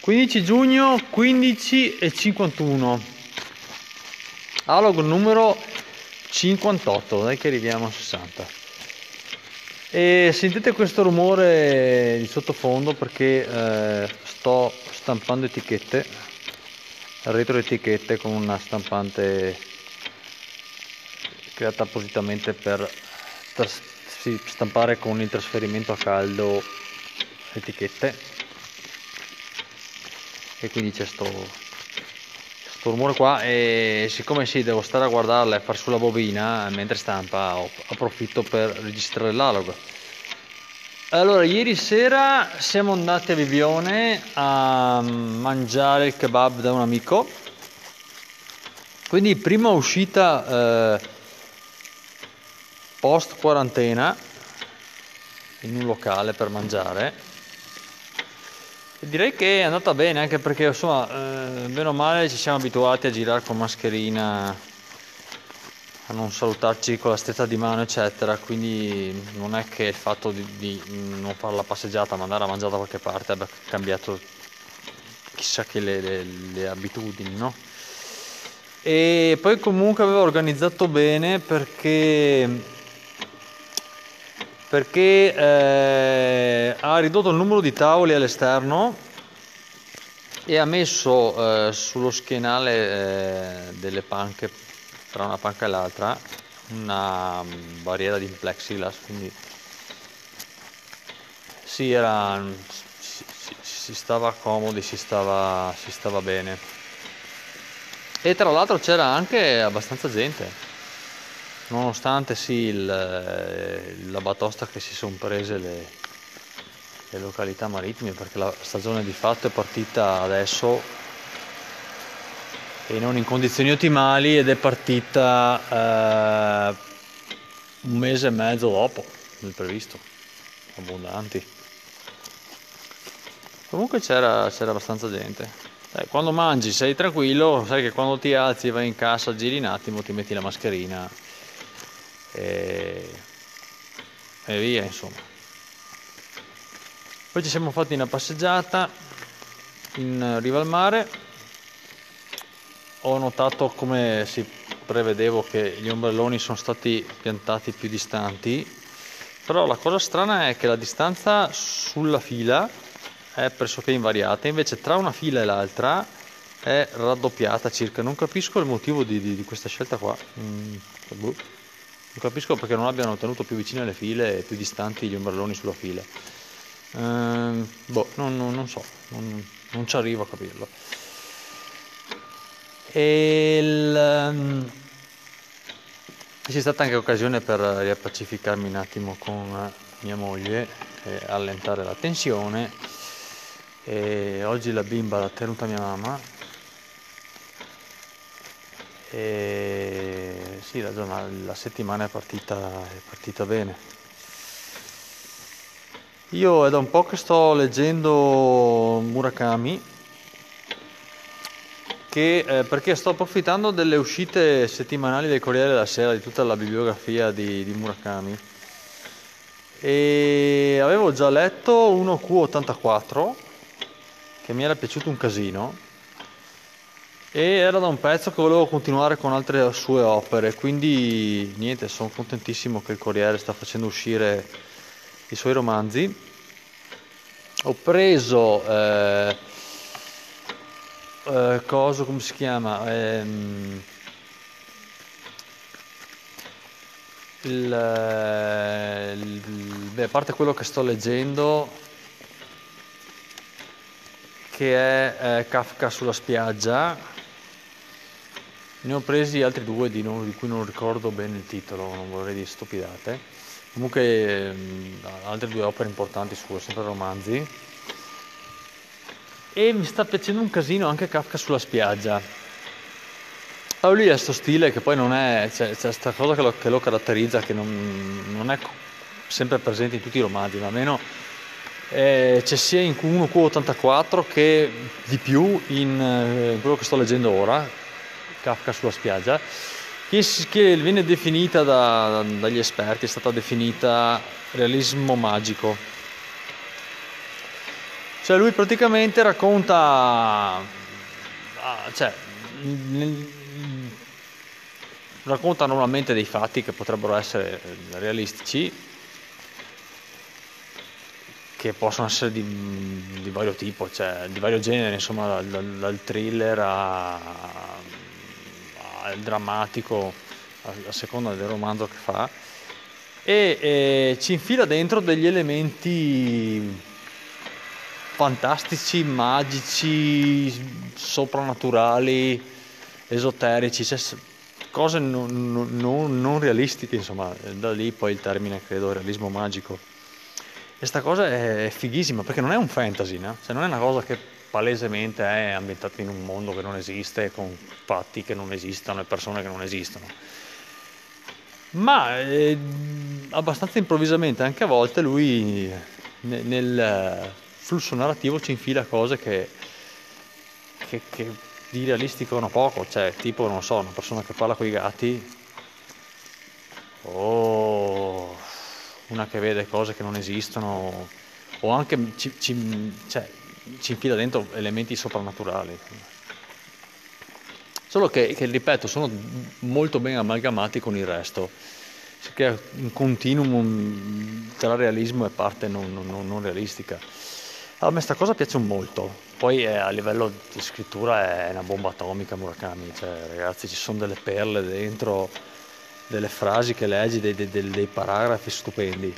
15 giugno 15 e 51 alog numero 58 dai che arriviamo a 60 e sentite questo rumore di sottofondo perché eh, sto stampando etichette retro etichette con una stampante creata appositamente per, stampare con il trasferimento a caldo etichette e quindi c'è sto, sto rumore qua e siccome sì devo stare a guardarla e far sulla bobina mentre stampa approfitto per registrare l'alog. Allora ieri sera siamo andati a Vivione a mangiare il kebab da un amico. Quindi prima uscita eh, post quarantena in un locale per mangiare Direi che è andata bene anche perché insomma, eh, male ci siamo abituati a girare con mascherina, a non salutarci con la stessa di mano eccetera, quindi non è che il fatto di, di non fare la passeggiata ma andare a mangiare da qualche parte abbia cambiato chissà che le, le, le abitudini, no? E poi comunque avevo organizzato bene perché perché eh, ha ridotto il numero di tavoli all'esterno e ha messo eh, sullo schienale eh, delle panche tra una panca e l'altra una barriera di plexiglass quindi era, si, si, si stava comodi si stava, si stava bene. E tra l'altro c'era anche abbastanza gente. Nonostante sì il, eh, la batosta che si sono prese le, le località marittime perché la stagione di fatto è partita adesso e non in condizioni ottimali ed è partita eh, un mese e mezzo dopo del previsto abbondanti. Comunque c'era, c'era abbastanza gente. Eh, quando mangi sei tranquillo sai che quando ti alzi vai in cassa giri un attimo ti metti la mascherina e, e via insomma poi ci siamo fatti una passeggiata in riva al mare. Ho notato come si prevedevo che gli ombrelloni sono stati piantati più distanti. Però la cosa strana è che la distanza sulla fila è pressoché invariata. Invece tra una fila e l'altra è raddoppiata circa. Non capisco il motivo di, di, di questa scelta qua. Mm, boh. Non capisco perché non abbiano tenuto più vicine le file e più distanti gli ombrelloni sulla fila. Ehm, boh, non, non, non so, non, non, ci arrivo a capirlo. E il, um, c'è stata anche occasione per riappacificarmi un attimo con mia moglie e allentare la tensione. E oggi la bimba l'ha tenuta mia mamma e sì, la, la settimana è partita, è partita bene. Io è da un po' che sto leggendo Murakami che, eh, perché sto approfittando delle uscite settimanali del Corriere della Sera di tutta la bibliografia di, di Murakami. E avevo già letto 1Q84 che mi era piaciuto un casino e era da un pezzo che volevo continuare con altre sue opere quindi niente sono contentissimo che il Corriere sta facendo uscire i suoi romanzi ho preso eh, eh, cosa come si chiama ehm, il, eh, il, beh, a parte quello che sto leggendo che è eh, Kafka sulla spiaggia ne ho presi altri due di, non, di, cui non ricordo bene il titolo, non vorrei dire stupidate. Comunque mh, altre due opere importanti sue, sempre romanzi. E mi sta piacendo un casino anche Kafka sulla spiaggia. Allora, lui ha questo stile che poi non è, c'è, c'è questa cosa che lo, che lo, caratterizza, che non, non, è sempre presente in tutti i romanzi, ma almeno eh, c'è sia in 1Q84 che di più in, eh, in quello che sto leggendo ora, Kafka sulla spiaggia, che, che viene definita da, dagli esperti, è stata definita realismo magico. Cioè lui praticamente racconta, ah, cioè, racconta normalmente dei fatti che potrebbero essere realistici, che possono essere di, di vario tipo, cioè di vario genere, insomma dal, dal, thriller al drammatico, a, seconda del romanzo che fa, e, e ci infila dentro degli elementi fantastici, magici, soprannaturali, esoterici, cioè cose non, non, non, realistiche, insomma, da lì poi il termine credo realismo magico. E sta cosa è fighissima perché non è un fantasy, no? cioè non è una cosa che palesemente è ambientata in un mondo che non esiste, con fatti che non esistono e persone che non esistono. Ma eh, abbastanza improvvisamente, anche a volte, lui nel, nel flusso narrativo ci infila cose che, che, che di realistico hanno poco, cioè tipo, non so, una persona che parla con i gatti o una che vede cose che non esistono o anche ci, ci, cioè, ci infila dentro elementi soprannaturali. Solo che, che, ripeto, sono molto ben amalgamati con il resto. Si crea un continuum tra realismo e parte non, non, non realistica. A me questa cosa piace molto, poi eh, a livello di scrittura è una bomba atomica Murakami, cioè ragazzi ci sono delle perle dentro, delle frasi che leggi, dei, dei, dei paragrafi stupendi.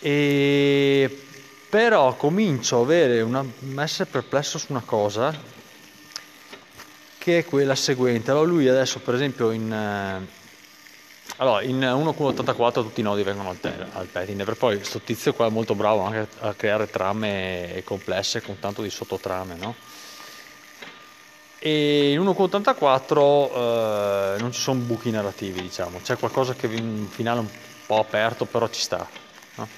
E però comincio a avere una, essere perplesso su una cosa che è quella seguente. Allora lui adesso per esempio in, eh, allora, in 1.84 tutti i nodi vengono al, te- al petting, per poi questo tizio qua è molto bravo anche a creare trame complesse con tanto di sottotrame, no? E in 1.84 eh, non ci sono buchi narrativi, diciamo, c'è qualcosa che in finale un po' aperto, però ci sta. No?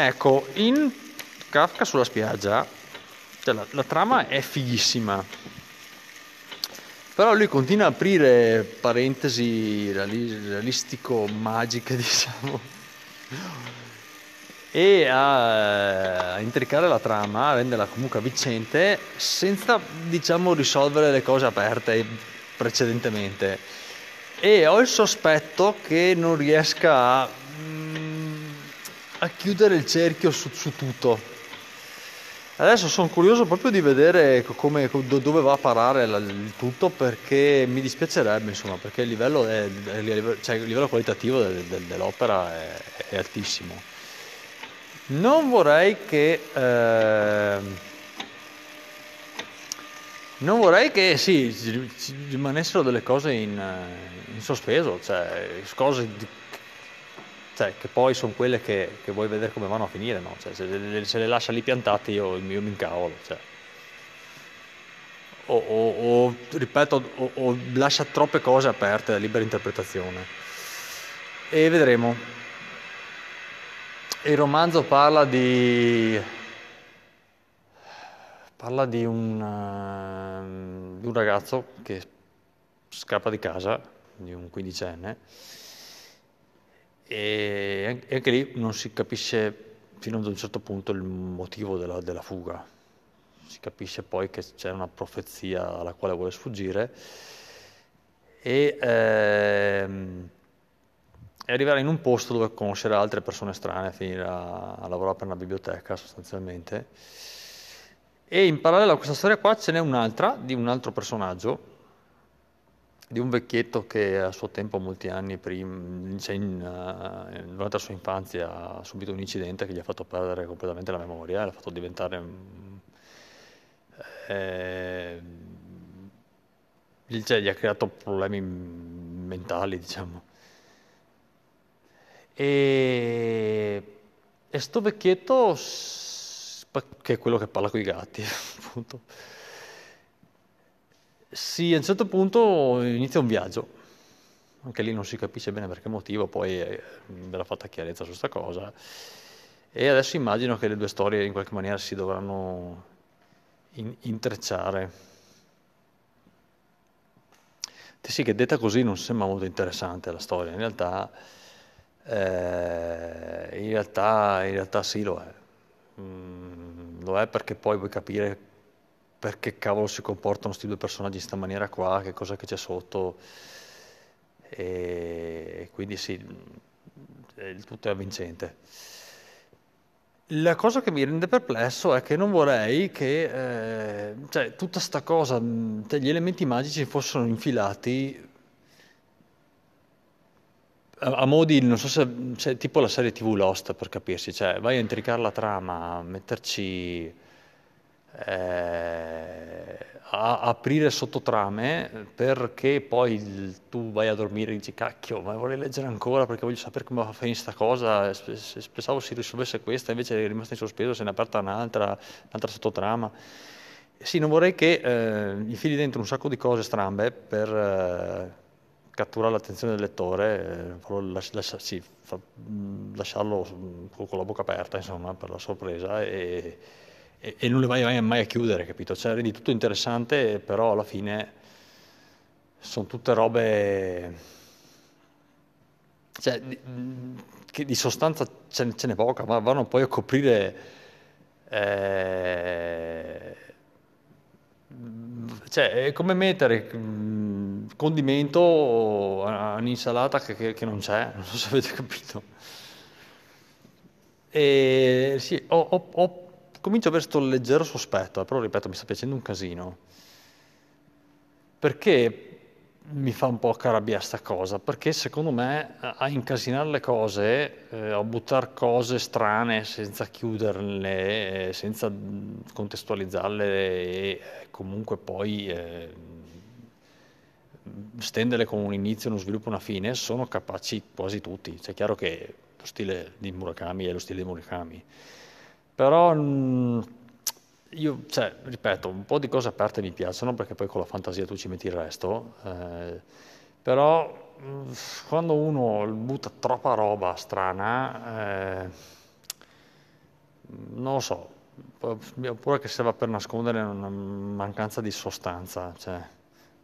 Ecco, in Kafka sulla spiaggia, cioè la, la trama è fighissima, però lui continua a aprire parentesi realistico-magiche, diciamo, e a, a intricare la trama, a renderla comunque avvincente, senza, diciamo, risolvere le cose aperte precedentemente. E ho il sospetto che non riesca a, a chiudere il cerchio su, su tutto Adesso sono curioso proprio di vedere come, dove va a parare il tutto perché mi dispiacerebbe, insomma, perché il livello, è, cioè il livello qualitativo dell'opera è, è, altissimo. Non vorrei che... Eh, non vorrei che sì, rimanessero delle cose in, in sospeso, cioè cose cioè, che poi sono quelle che, che, vuoi vedere come vanno a finire, no? Cioè, se, le, se, le, lascia lì piantate io, io mi incavolo. Cioè. O, o, o, ripeto, o, o, lascia troppe cose aperte da libera interpretazione. E vedremo. Il romanzo parla di... parla di un, uh, di un ragazzo che scappa di casa, di un quindicenne, e anche lì non si capisce fino ad un certo punto il motivo della, della fuga. Si capisce poi che c'è una profezia alla quale vuole sfuggire e, ehm, arrivare in un posto dove conoscere altre persone strane, finire a, a lavorare per una biblioteca sostanzialmente. E in parallelo a questa storia qua ce n'è un'altra di un altro personaggio di un vecchietto che a suo tempo, molti anni prima, cioè uh, durante la sua infanzia, ha subito un incidente che gli ha fatto perdere completamente la memoria, l'ha fatto diventare... Eh, cioè, gli ha creato problemi mentali, diciamo. E, e sto vecchietto, che è quello che parla con i gatti, appunto, sì, a un certo punto inizia un viaggio. Anche lì non si capisce bene per che motivo, poi eh, verrà fatta chiarezza su questa cosa. E adesso immagino che le due storie in qualche maniera si dovranno in- intrecciare. sì, che detta così non sembra molto interessante la storia, in realtà, eh, in realtà, in realtà sì lo è. mm, lo è perché poi vuoi capire perché cavolo si comportano questi due personaggi in questa maniera qua, che cosa che c'è sotto, e quindi sì, il tutto è avvincente. La cosa che mi rende perplesso è che non vorrei che eh, cioè, tutta sta cosa, cioè, gli elementi magici fossero infilati a, a modi, non so se, cioè, tipo la serie TV Lost per capirsi, cioè vai a intricare la trama, metterci eh, a aprire sottotrame perché poi tu vai a dormire e dici cacchio ma vorrei leggere ancora perché voglio sapere come va a finire questa cosa. Pensavo si risolvesse questa invece è rimasta in sospeso se ne è aperta un'altra, un'altra sottotrama. Sì non vorrei che eh, infili dentro un sacco di cose strambe per eh, catturare l'attenzione del lettore eh, lasci, lasci, sì, fa, lasciarlo con la bocca aperta insomma per la sorpresa e e, e non le vai mai, a chiudere, capito? Cioè rendi tutto interessante, però alla fine sono tutte robe... Cioè, di, che di sostanza ce, ce n'è poca, ma vanno poi a coprire... Eh, cioè, è come mettere mm, condimento a un'insalata che, che, che non c'è, non so se avete capito. E sì, ho, ho, ho comincio a avere questo leggero sospetto, però ripeto, mi sta piacendo un casino. Perché mi fa un po' carabbiare sta cosa? Perché secondo me a incasinare le cose, eh, a buttare cose strane senza chiuderle, eh, senza contestualizzarle e comunque poi eh, stenderle con un inizio, uno sviluppo una fine, sono capaci quasi tutti. Cioè, è chiaro che lo stile di Murakami è lo stile di Murakami però mm, io, cioè, ripeto, un po' di cose aperte mi piacciono perché poi con la fantasia tu ci metti il resto, eh, però mm, quando uno butta troppa roba strana, eh, non lo so, oppure che serva per nascondere una mancanza di sostanza, cioè,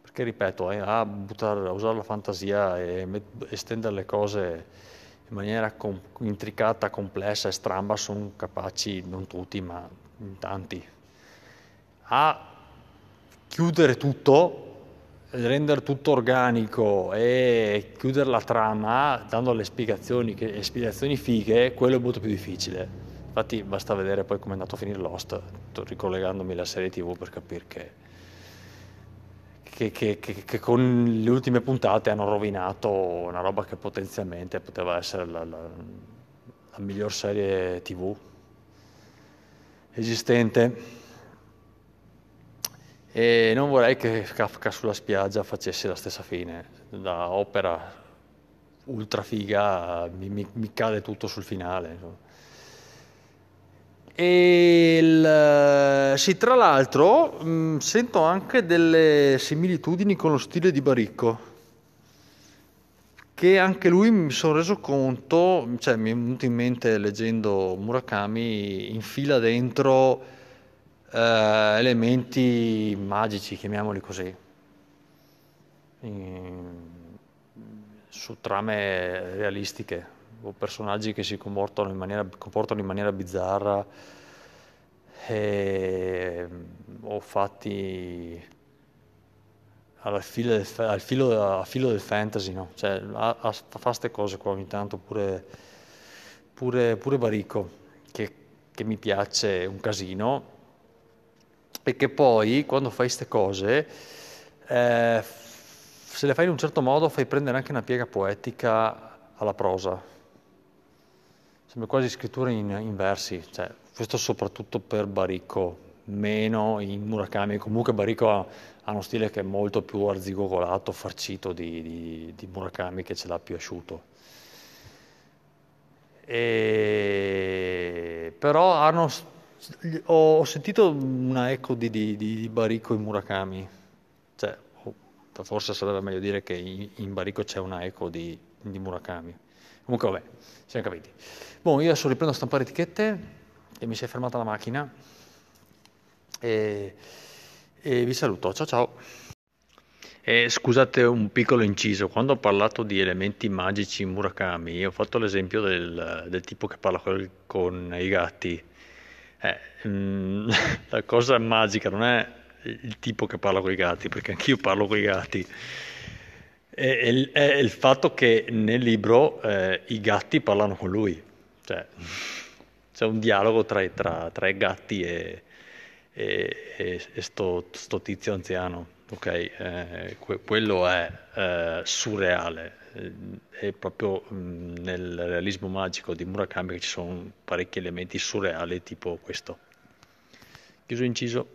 perché ripeto, eh, a, buttare, a usare la fantasia e estendere le cose in maniera com- intricata, complessa e stramba sono capaci, non tutti, ma in tanti, a chiudere tutto, rendere tutto organico e chiudere la trama dando le spiegazioni, che, spiegazioni fighe, quello è molto più difficile. Infatti basta vedere poi come è andato a finire Lost, ricollegandomi alla serie tv per capire che che, che, che, che, con le ultime puntate hanno rovinato una roba che potenzialmente poteva essere la, la, la miglior serie tv esistente. E non vorrei che Kafka sulla spiaggia facesse la stessa fine. Da opera ultra figa mi, mi, mi cade tutto sul finale. Insomma. E il, sì, tra l'altro mh, mm, sento anche delle similitudini con lo stile di Baricco, che anche lui mi sono reso conto, cioè mi è venuto in mente leggendo Murakami, infila dentro eh, elementi magici, chiamiamoli così, in, su trame realistiche o personaggi che si comportano in maniera, comportano in maniera bizzarra e, o fatti al filo del, al filo, al filo del fantasy, no? cioè, a, a, fa queste cose qua ogni tanto, pure, pure, pure Barico, che, che mi piace un casino, e che poi quando fai queste cose, eh, se le fai in un certo modo, fai prendere anche una piega poetica alla prosa sembra quasi scrittura in, in versi, cioè, questo soprattutto per Baricco, meno in Murakami, comunque Baricco ha, ha, uno stile che è molto più arzigogolato, farcito di, di, di Murakami che ce l'ha più asciutto. E... Però hanno, ho, sentito una eco di, di, di Baricco in Murakami, cioè, forse sarebbe meglio dire che in, in Baricco c'è una eco di, di Murakami. Comunque vabbè, siamo capiti. Boh, io adesso riprendo a stampare etichette e mi si è fermata la macchina. E, e vi saluto, ciao ciao. E scusate un piccolo inciso, quando ho parlato di elementi magici in Murakami ho fatto l'esempio del, del tipo che parla con i gatti, Eh, mm, la cosa magica non è il tipo che parla con i gatti, perché anch'io parlo con i gatti, è, è, è il fatto che nel libro eh, i gatti parlano con lui, cioè c'è un dialogo tra, tra, tra i gatti e, e, e sto, sto, tizio anziano, ok? Eh, que, quello è eh, surreale, eh, è proprio mm, nel realismo magico di Murakami che ci sono parecchi elementi surreali tipo questo. Chiuso inciso.